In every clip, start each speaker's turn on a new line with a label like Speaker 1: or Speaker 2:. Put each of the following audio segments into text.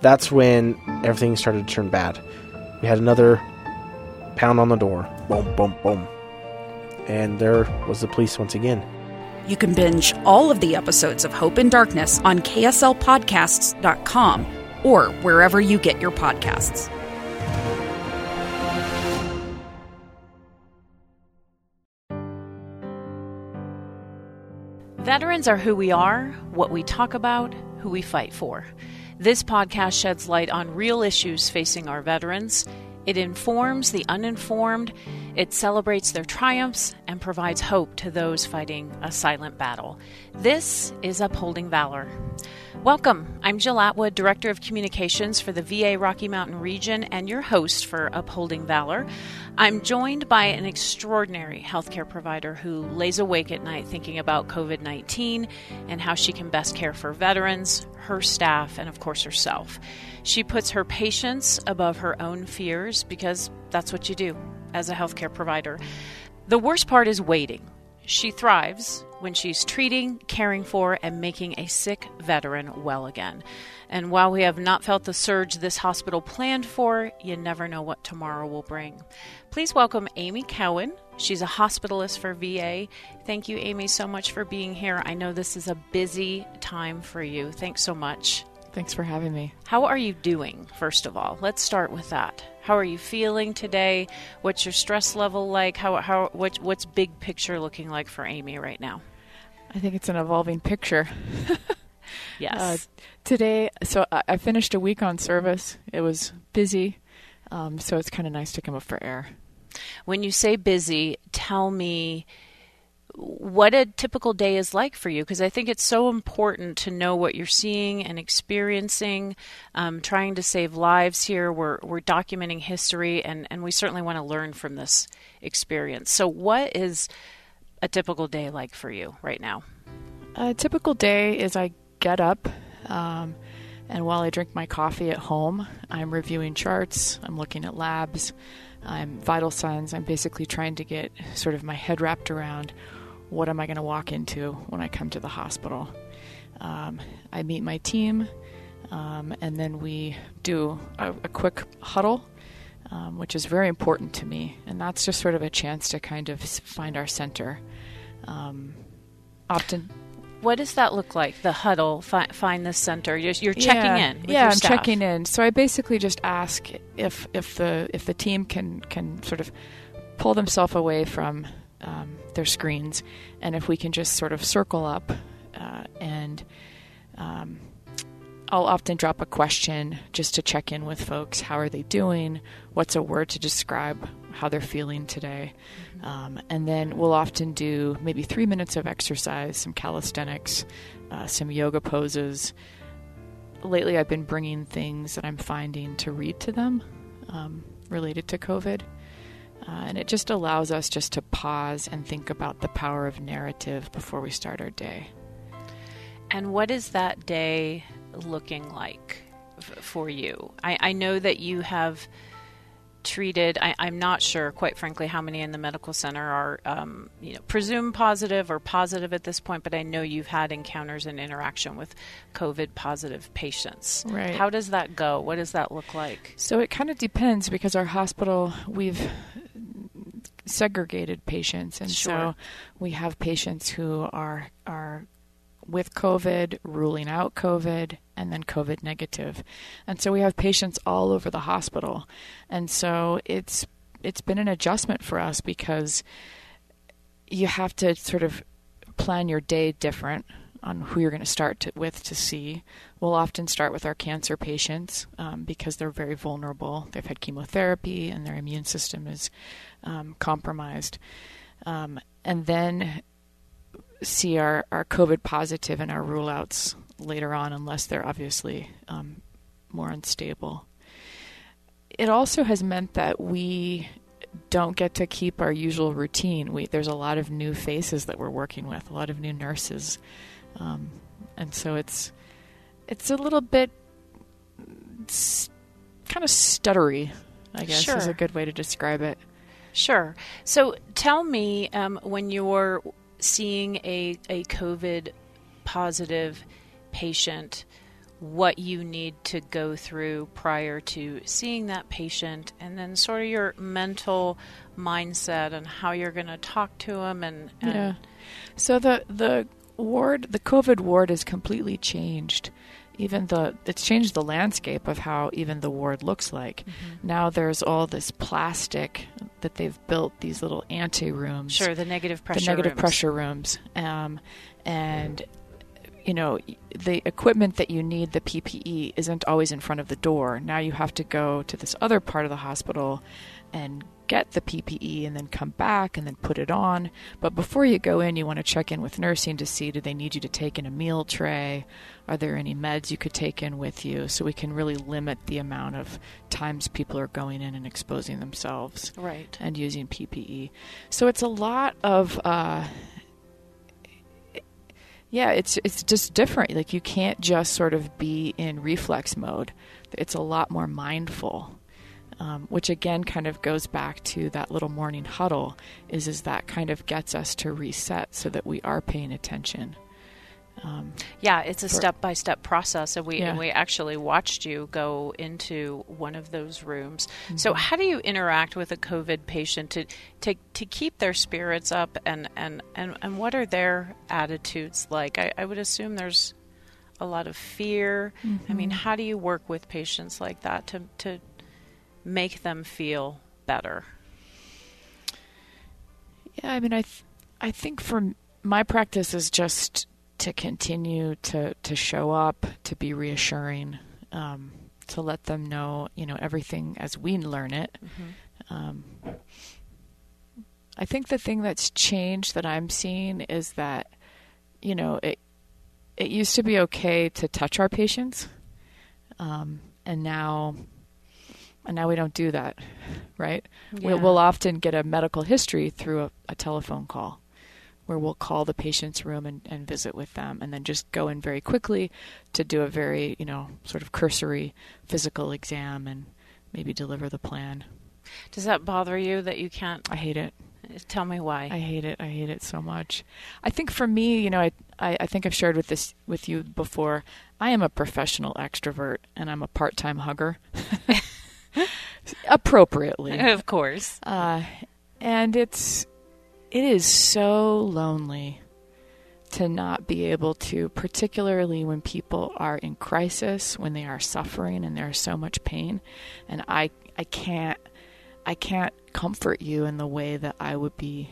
Speaker 1: That's when everything started to turn bad. We had another pound on the door. Boom, boom, boom. And there was the police once again.
Speaker 2: You can binge all of the episodes of Hope and Darkness on KSLPodcasts.com or wherever you get your podcasts.
Speaker 3: Veterans are who we are, what we talk about, who we fight for. This podcast sheds light on real issues facing our veterans. It informs the uninformed, it celebrates their triumphs, and provides hope to those fighting a silent battle. This is Upholding Valor. Welcome. I'm Jill Atwood, Director of Communications for the VA Rocky Mountain region and your host for Upholding Valor. I'm joined by an extraordinary healthcare provider who lays awake at night thinking about COVID 19 and how she can best care for veterans, her staff, and of course herself. She puts her patients above her own fears because that's what you do as a healthcare provider. The worst part is waiting. She thrives when she's treating, caring for, and making a sick veteran well again. And while we have not felt the surge this hospital planned for, you never know what tomorrow will bring. Please welcome Amy Cowan. She's a hospitalist for VA. Thank you, Amy, so much for being here. I know this is a busy time for you. Thanks so much.
Speaker 4: Thanks for having me.
Speaker 3: How are you doing, first of all? Let's start with that. How are you feeling today? What's your stress level like? How, how, what, what's big picture looking like for Amy right now?
Speaker 4: I think it's an evolving picture.
Speaker 3: yes.
Speaker 4: Uh, today, so I finished a week on service. It was busy, um, so it's kind of nice to come up for air.
Speaker 3: When you say busy, tell me what a typical day is like for you because I think it's so important to know what you're seeing and experiencing. Um, trying to save lives here, we're we're documenting history, and and we certainly want to learn from this experience. So, what is a typical day like for you right now?
Speaker 4: A typical day is I get up. Um, and while I drink my coffee at home, I'm reviewing charts, I'm looking at labs, I'm vital signs. I'm basically trying to get sort of my head wrapped around what am I going to walk into when I come to the hospital. Um, I meet my team, um, and then we do a, a quick huddle, um, which is very important to me. And that's just sort of a chance to kind of find our center. Um, often.
Speaker 3: What does that look like? The huddle, fi- find the center. You're, you're checking
Speaker 4: yeah,
Speaker 3: in.
Speaker 4: yeah, I'm
Speaker 3: staff.
Speaker 4: checking in. So I basically just ask if if the if the team can can sort of pull themselves away from um, their screens, and if we can just sort of circle up uh, and um, I'll often drop a question just to check in with folks. How are they doing? What's a word to describe how they're feeling today? Um, and then we'll often do maybe three minutes of exercise, some calisthenics, uh, some yoga poses. Lately, I've been bringing things that I'm finding to read to them um, related to COVID. Uh, and it just allows us just to pause and think about the power of narrative before we start our day.
Speaker 3: And what is that day looking like f- for you? I, I, know that you have treated. I, am not sure, quite frankly, how many in the medical center are, um, you know, presumed positive or positive at this point. But I know you've had encounters and interaction with COVID positive patients.
Speaker 4: Right.
Speaker 3: How does that go? What does that look like?
Speaker 4: So it kind of depends because our hospital we've segregated patients, and
Speaker 3: sure.
Speaker 4: so we have patients who are are with COVID, ruling out COVID, and then COVID negative. And so we have patients all over the hospital. And so it's it's been an adjustment for us because you have to sort of plan your day different on who you're going to start to, with to see. We'll often start with our cancer patients um, because they're very vulnerable. They've had chemotherapy and their immune system is um, compromised. Um, and then see our, our COVID positive and our rule outs later on, unless they're obviously um, more unstable. It also has meant that we don't get to keep our usual routine. We, there's a lot of new faces that we're working with, a lot of new nurses, um, and so it's it's a little bit kind of stuttery. I guess
Speaker 3: sure.
Speaker 4: is a good way to describe it.
Speaker 3: Sure. So tell me um, when you're seeing a a COVID positive patient what you need to go through prior to seeing that patient and then sort of your mental mindset and how you're going to talk to them and, and
Speaker 4: yeah. So the the ward the covid ward is completely changed even the it's changed the landscape of how even the ward looks like
Speaker 3: mm-hmm.
Speaker 4: now there's all this plastic that they've built these little ante rooms
Speaker 3: sure the negative pressure
Speaker 4: the negative
Speaker 3: rooms.
Speaker 4: pressure rooms um, and you know, the equipment that you need, the PPE, isn't always in front of the door. Now you have to go to this other part of the hospital and get the PPE and then come back and then put it on. But before you go in, you want to check in with nursing to see do they need you to take in a meal tray? Are there any meds you could take in with you? So we can really limit the amount of times people are going in and exposing themselves.
Speaker 3: Right.
Speaker 4: And using PPE. So it's a lot of. Uh, yeah, it's it's just different. Like you can't just sort of be in reflex mode. It's a lot more mindful, um, which again kind of goes back to that little morning huddle. Is is that kind of gets us to reset so that we are paying attention.
Speaker 3: Um, yeah, it's a step by step process, and we
Speaker 4: yeah.
Speaker 3: and we actually watched you go into one of those rooms. Mm-hmm. So, how do you interact with a COVID patient to to to keep their spirits up, and and and, and what are their attitudes like? I, I would assume there's a lot of fear.
Speaker 4: Mm-hmm.
Speaker 3: I mean, how do you work with patients like that to to make them feel better?
Speaker 4: Yeah, I mean, I th- I think for my practice is just to continue to, to show up, to be reassuring, um, to let them know, you know, everything as we learn it. Mm-hmm. Um, I think the thing that's changed that I'm seeing is that, you know, it it used to be okay to touch our patients, um, and now, and now we don't do that, right?
Speaker 3: Yeah.
Speaker 4: We'll, we'll often get a medical history through a, a telephone call where we'll call the patient's room and, and visit with them and then just go in very quickly to do a very, you know, sort of cursory physical exam and maybe deliver the plan.
Speaker 3: Does that bother you that you can't?
Speaker 4: I hate it.
Speaker 3: Tell me why.
Speaker 4: I hate it. I hate it so much. I think for me, you know, I, I, I think I've shared with this with you before. I am a professional extrovert and I'm a part time hugger. Appropriately.
Speaker 3: Of course.
Speaker 4: Uh, and it's it is so lonely to not be able to, particularly when people are in crisis, when they are suffering and there's so much pain, and I I can't I can't comfort you in the way that I would be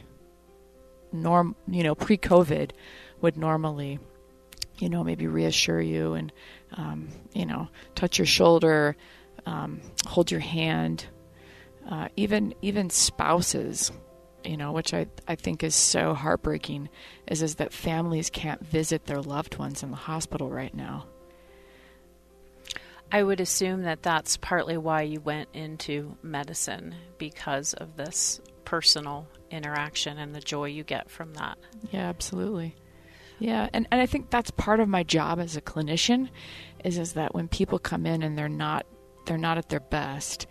Speaker 4: norm you know pre-COVID would normally you know maybe reassure you and um, you know touch your shoulder, um, hold your hand, uh, even even spouses you know, which I, I think is so heartbreaking, is is that families can't visit their loved ones in the hospital right now.
Speaker 3: I would assume that that's partly why you went into medicine because of this personal interaction and the joy you get from that.
Speaker 4: Yeah, absolutely. Yeah, and, and I think that's part of my job as a clinician is is that when people come in and they're not they're not at their best,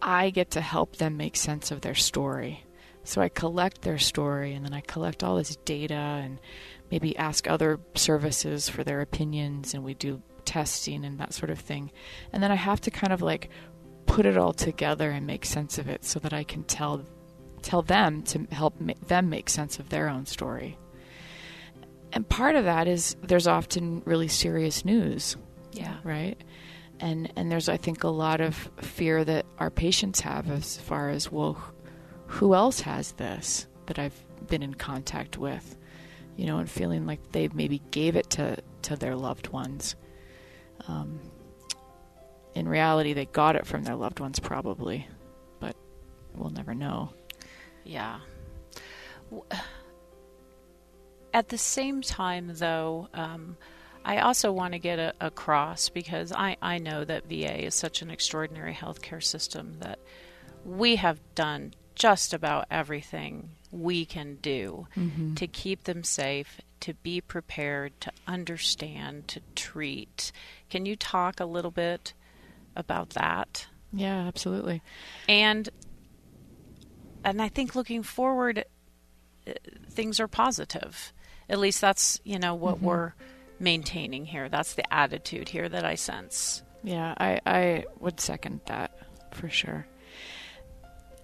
Speaker 4: I get to help them make sense of their story so I collect their story and then I collect all this data and maybe ask other services for their opinions and we do testing and that sort of thing. And then I have to kind of like put it all together and make sense of it so that I can tell tell them to help ma- them make sense of their own story. And part of that is there's often really serious news.
Speaker 3: Yeah.
Speaker 4: Right? And and there's I think a lot of fear that our patients have as far as well who else has this that I've been in contact with, you know, and feeling like they maybe gave it to, to their loved ones. Um, in reality, they got it from their loved ones, probably, but we'll never know.
Speaker 3: Yeah. At the same time, though, um, I also want to get a, across because I, I know that VA is such an extraordinary healthcare system that we have done just about everything we can do
Speaker 4: Mm-hmm.
Speaker 3: to keep them safe, to be prepared, to understand, to treat. Can you talk a little bit about that?
Speaker 4: Yeah, absolutely.
Speaker 3: And and I think looking forward, uh, things are positive. At least that's you know what we're maintaining here. That's the attitude here that I sense.
Speaker 4: Yeah, I, I would second that for sure.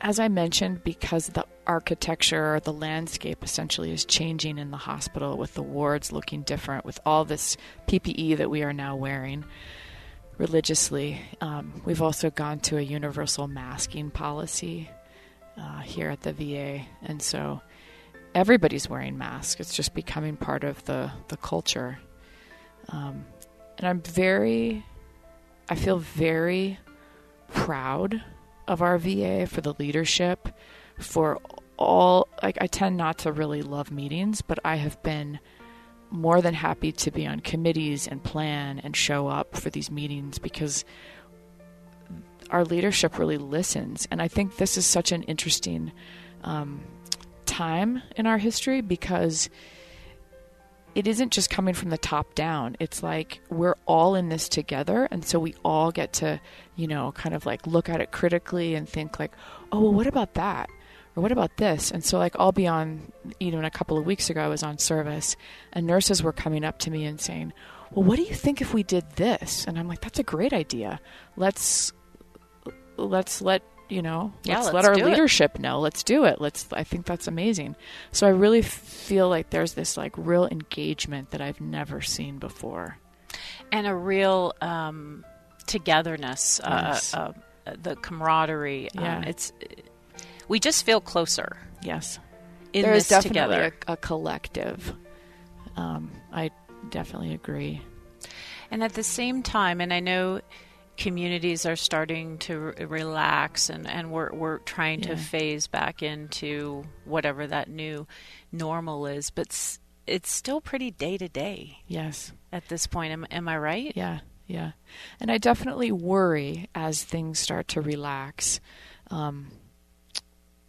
Speaker 4: As I mentioned, because the architecture or the landscape essentially is changing in the hospital with the wards looking different, with all this PPE that we are now wearing religiously, um, we've also gone to a universal masking policy uh, here at the VA. And so everybody's wearing masks. It's just becoming part of the, the culture. Um, and I'm very I feel very proud of our VA for the leadership, for all. Like, I tend not to really love meetings, but I have been more than happy to be on committees and plan and show up for these meetings because our leadership really listens. And I think this is such an interesting um, time in our history because it isn't just coming from the top down. It's like we're all in this together. And so we all get to, you know, kind of like look at it critically and think, like, oh, well, what about that? Or what about this? And so, like, I'll be on, even a couple of weeks ago, I was on service, and nurses were coming up to me and saying, well, what do you think if we did this? And I'm like, that's a great idea. Let's, let's let, you know,
Speaker 3: Yeah,
Speaker 4: let's,
Speaker 3: let's
Speaker 4: let our
Speaker 3: do it.
Speaker 4: leadership know. Let's do it. Let's, I think that's amazing. So I really feel like there's this like real engagement that I've never seen before.
Speaker 3: and a real um, togetherness,
Speaker 4: Yes.
Speaker 3: uh, uh, the camaraderie.
Speaker 4: Yeah.
Speaker 3: Um, it's we just feel closer
Speaker 4: Yes.
Speaker 3: in
Speaker 4: there is
Speaker 3: this
Speaker 4: definitely
Speaker 3: together.
Speaker 4: a, a collective. Um, I definitely agree.
Speaker 3: And at the same time, and I know communities are starting to re- relax and, and we're, we're trying to phase back into whatever that new normal is, but s- it's still pretty day to day
Speaker 4: Yes.
Speaker 3: at this point. Am, am I right?
Speaker 4: Yeah. Yeah. And I definitely worry as things start to relax um,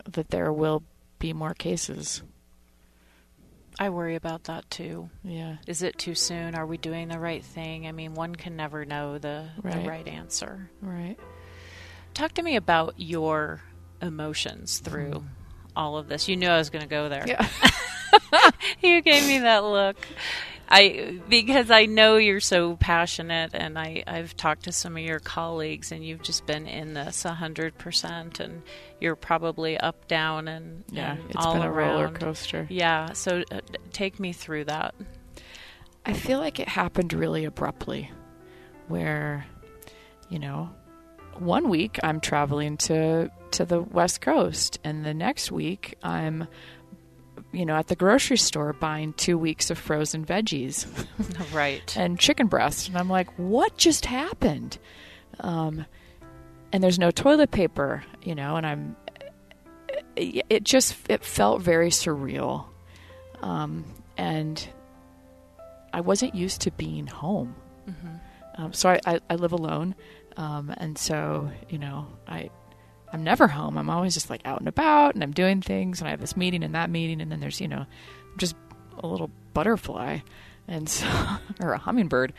Speaker 4: that there will be more cases.
Speaker 3: I worry about that too.
Speaker 4: Yeah.
Speaker 3: Is it too soon? Are we doing the right thing? I mean, one can never know the,
Speaker 4: Right.
Speaker 3: the right answer.
Speaker 4: Right.
Speaker 3: Talk to me about your emotions through mm. all of this. You knew I was going to go there.
Speaker 4: Yeah.
Speaker 3: you gave me that look. I because I know you're so passionate, and I I've talked to some of your colleagues, and you've just been in this a hundred percent, and you're probably up, down, and
Speaker 4: Yeah.
Speaker 3: and
Speaker 4: It's
Speaker 3: all
Speaker 4: been a roller coaster.
Speaker 3: Yeah. So uh, take me through that.
Speaker 4: I feel like it happened really abruptly, where, you know, one week I'm traveling to to the West Coast, and the next week I'm, you know, at the grocery store buying two weeks of frozen veggies
Speaker 3: right.
Speaker 4: and chicken breast, and I'm like, what just happened? Um, and there's no toilet paper, you know, and I'm. It it just it felt very surreal, um, and I wasn't used to being home. Um, so I, I, I live alone, um, and so you know I I'm never home. I'm always just like out and about, and I'm doing things, and I have this meeting and that meeting, and then there's you know just a little butterfly, and so or a hummingbird,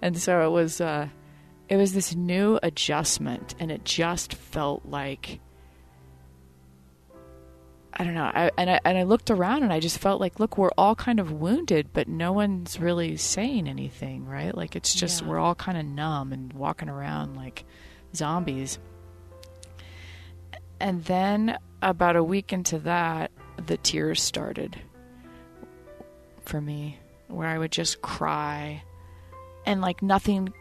Speaker 4: and so it was uh, it was this new adjustment, and it just felt like. I don't know. I, and I and I looked around and I just felt like, look, we're all kind of wounded, but no one's really saying anything, right? Like it's just
Speaker 3: Yeah.
Speaker 4: we're all kind of numb and walking around like zombies. And then about a week into that, the tears started for me, where I would just cry, and like nothing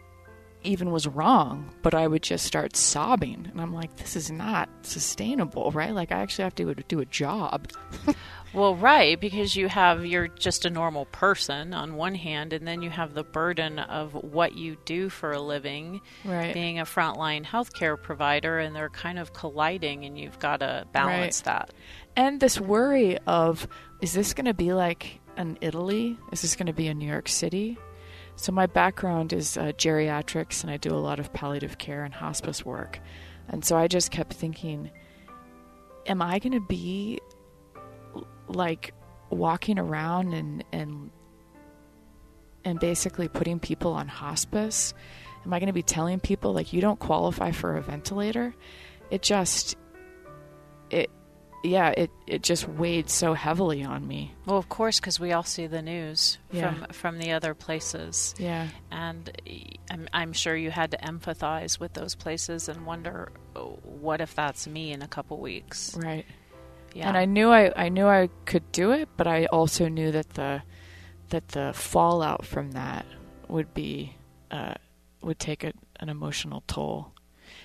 Speaker 4: even was wrong, but I would just start sobbing. And I'm like, this is not sustainable, right? Like, I actually have to do a job.
Speaker 3: Well, right, because you have you're just a normal person on one hand, and then you have the burden of what you do for a living,
Speaker 4: Right.
Speaker 3: being a frontline healthcare provider, and they're kind of colliding, and you've got to balance that.
Speaker 4: And this worry of, is this going to be like an Italy? Is this going to be a New York City? So my background is uh, geriatrics, and I do a lot of palliative care and hospice work. And so I just kept thinking, am I going to be like walking around and and and basically putting people on hospice? Am I going to be telling people like you don't qualify for a ventilator? It just it yeah, it it just weighed so heavily on me.
Speaker 3: Well, of course, because we all see the news
Speaker 4: Yeah.
Speaker 3: from from the other places,
Speaker 4: Yeah.
Speaker 3: and I'm, I'm sure you had to empathize with those places and wonder, oh, what if that's me in a couple weeks?
Speaker 4: Right.
Speaker 3: Yeah,
Speaker 4: And I knew I, I knew I could do it, but I also knew that the that the fallout from that would be uh, would take a, an emotional toll.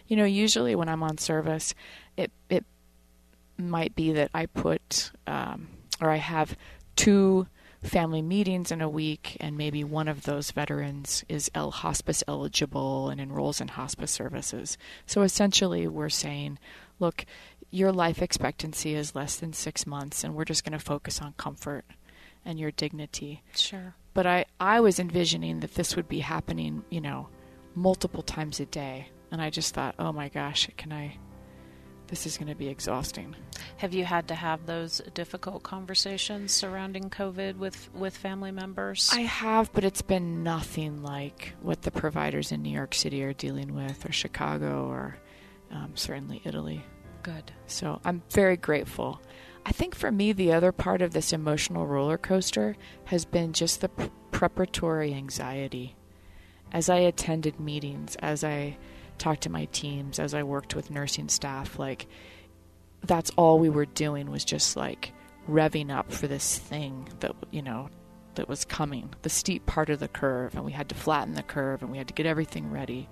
Speaker 4: You know, usually when I'm on service, it it might be that I put um, or I have two family meetings in a week, and maybe one of those veterans is L hospice eligible and enrolls in hospice services. So essentially, we're saying, look, your life expectancy is less than six months, and we're just going to focus on comfort and your dignity.
Speaker 3: sure.
Speaker 4: But I, I was envisioning that this would be happening, you know, multiple times a day. And I just thought, oh my gosh, can I? This is going to be exhausting.
Speaker 3: Have you had to have those difficult conversations surrounding COVID with with family members?
Speaker 4: I have, but it's been nothing like what the providers in New York City are dealing with, or Chicago, or um, certainly Italy.
Speaker 3: Good.
Speaker 4: So I'm very grateful. I think for me, the other part of this emotional roller coaster has been just the preparatory anxiety. As I attended meetings, as I talked to my teams, as I worked with nursing staff, like that's all we were doing was just like revving up for this thing that, you know, that was coming, the steep part of the curve, and we had to flatten the curve and we had to get everything ready.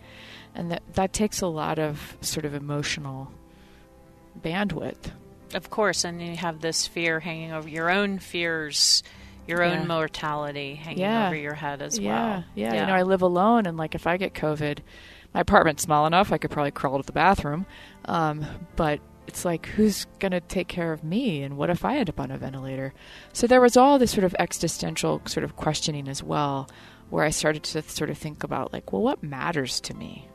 Speaker 4: And that, that takes a lot of sort of emotional bandwidth.
Speaker 3: Of course, and you have this fear hanging over your own fears, your
Speaker 4: Yeah.
Speaker 3: own mortality hanging
Speaker 4: Yeah.
Speaker 3: over your head as
Speaker 4: yeah,
Speaker 3: well.
Speaker 4: Yeah, You know, I live alone, and like if I get COVID, my apartment's small enough, I could probably crawl to the bathroom. Um, but it's like, who's going to take care of me? And what if I end up on a ventilator? So there was all this sort of existential sort of questioning as well, where I started to sort of think about, like, well, what matters to me?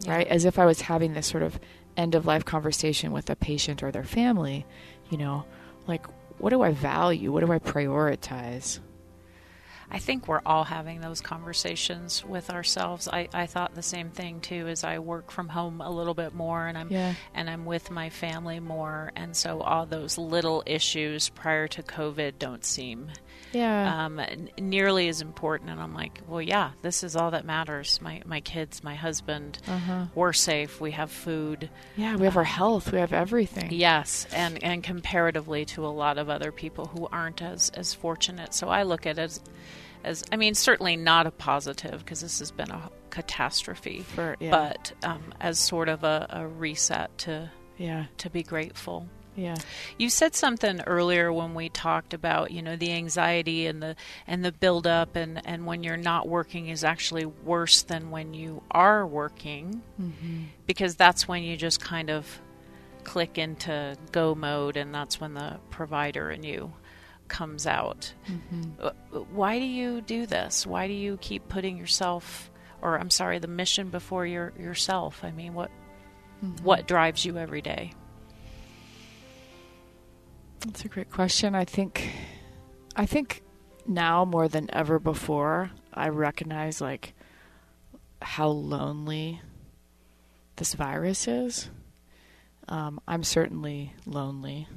Speaker 3: Yeah.
Speaker 4: Right? As if I was having this sort of end of life conversation with a patient or their family, you know, like, what do I value? What do I prioritize?
Speaker 3: I think we're all having those conversations with ourselves. I, I thought the same thing too as I work from home a little bit more and I'm
Speaker 4: Yeah.
Speaker 3: and I'm with my family more and so all those little issues prior to COVID don't seem
Speaker 4: Yeah.
Speaker 3: um, n- nearly as important and I'm like, well yeah, this is all that matters. My my kids, my husband,
Speaker 4: uh-huh.
Speaker 3: we're safe, we have food.
Speaker 4: Yeah, we have our health, we have everything.
Speaker 3: Yes, and and comparatively to a lot of other people who aren't as as fortunate. So I look at it as as I mean, certainly not a positive because this has been a catastrophe,
Speaker 4: For yeah,
Speaker 3: but um, as sort of a, a reset to
Speaker 4: yeah,
Speaker 3: to be grateful.
Speaker 4: Yeah,
Speaker 3: You said something earlier when we talked about you know the anxiety and the and the buildup and and when you're not working is actually worse than when you are working
Speaker 4: mm-hmm.
Speaker 3: because that's when you just kind of click into go mode and that's when the provider in you comes out.
Speaker 4: Mm-hmm.
Speaker 3: Uh, Why do you do this? Why do you keep putting yourself or I'm sorry, the mission before your yourself? I mean, what
Speaker 4: Mm-hmm.
Speaker 3: what drives you every day?
Speaker 4: That's a great question. I think, I think now more than ever before, I recognize like how lonely this virus is. Um, I'm certainly lonely.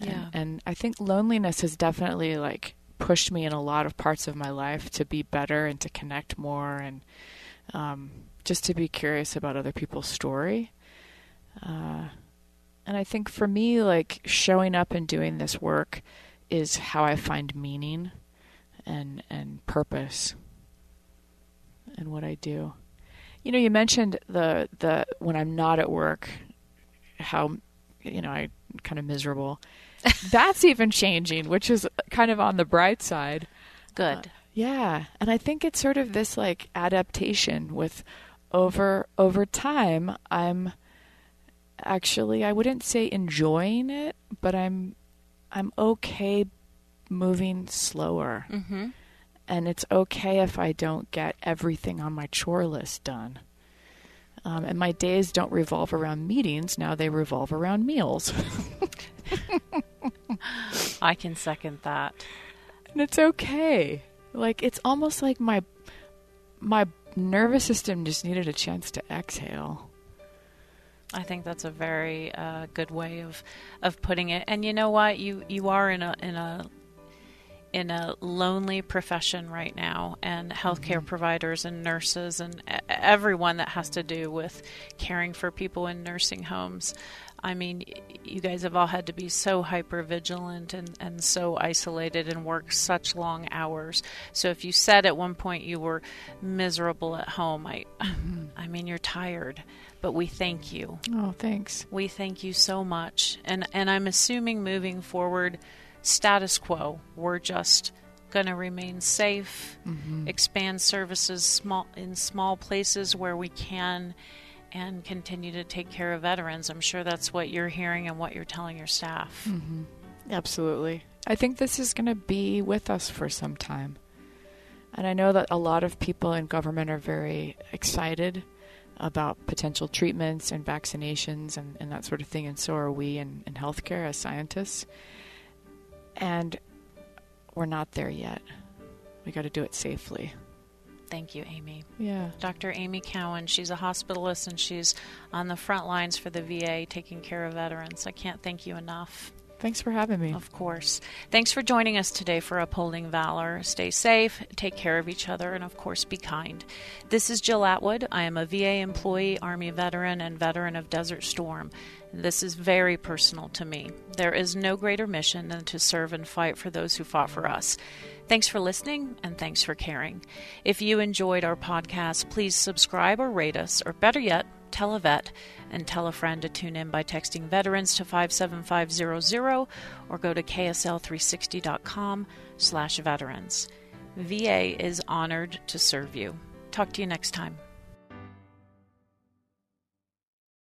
Speaker 4: And-
Speaker 3: Yeah.
Speaker 4: and I think loneliness has definitely like pushed me in a lot of parts of my life to be better and to connect more and um, just to be curious about other people's story. Uh, and I think for me, like showing up and doing this work is how I find meaning and and purpose and what I do. You know, you mentioned the the when I'm not at work, how you know I kind of miserable. That's even changing, which is kind of on the bright side.
Speaker 3: Good.
Speaker 4: Uh, yeah, and I think it's sort of this like adaptation with over over time I'm actually I wouldn't say enjoying it, but I'm I'm okay moving slower
Speaker 3: mm-hmm.
Speaker 4: and it's okay if I don't get everything on my chore list done. Um, and my days don't revolve around meetings, now they revolve around meals.
Speaker 3: I can second that.
Speaker 4: And it's okay. Like it's almost like my my nervous system just needed a chance to exhale.
Speaker 3: I think that's a very uh, good way of of putting it. And you know what? You you are in a in a in a lonely profession right now, and healthcare mm-hmm. providers and nurses and everyone that has to do with caring for people in nursing homes. I mean, you guys have all had to be so hyper vigilant and, and so isolated and work such long hours. So if you said at one point you were miserable at home, I, mm-hmm. I mean, you're tired. But we thank you.
Speaker 4: Oh, thanks.
Speaker 3: We thank you so much. And and I'm assuming moving forward, status quo. We're just going to remain safe, mm-hmm. expand services small in small places where we can and continue to take care of veterans. I'm sure that's what you're hearing and what you're telling your staff.
Speaker 4: Mm-hmm. Absolutely. I think this is going to be with us for some time. And I know that a lot of people in government are very excited about potential treatments and vaccinations and, and that sort of thing, and so are we in, in healthcare as scientists. And we're not there yet. We got to do it safely.
Speaker 3: Thank you, Amy.
Speaker 4: Yeah.
Speaker 3: Dr. Amy Cowan, she's a hospitalist and she's on the front lines for the VA taking care of veterans. I can't thank you enough.
Speaker 4: Thanks for having me.
Speaker 3: Of course. Thanks for joining us today for Upholding Valor. Stay safe, take care of each other, and of course, be kind. This is Jill Atwood. I am a VA employee, Army veteran, and veteran of Desert Storm. This is very personal to me. There is no greater mission than to serve and fight for those who fought for us. Thanks for listening and thanks for caring. If you enjoyed our podcast, please subscribe or rate us, or better yet, tell a vet and tell a friend to tune in by texting veterans to 57500 or go to ksl360.com slash veterans. VA is honored to serve you. Talk to you next time.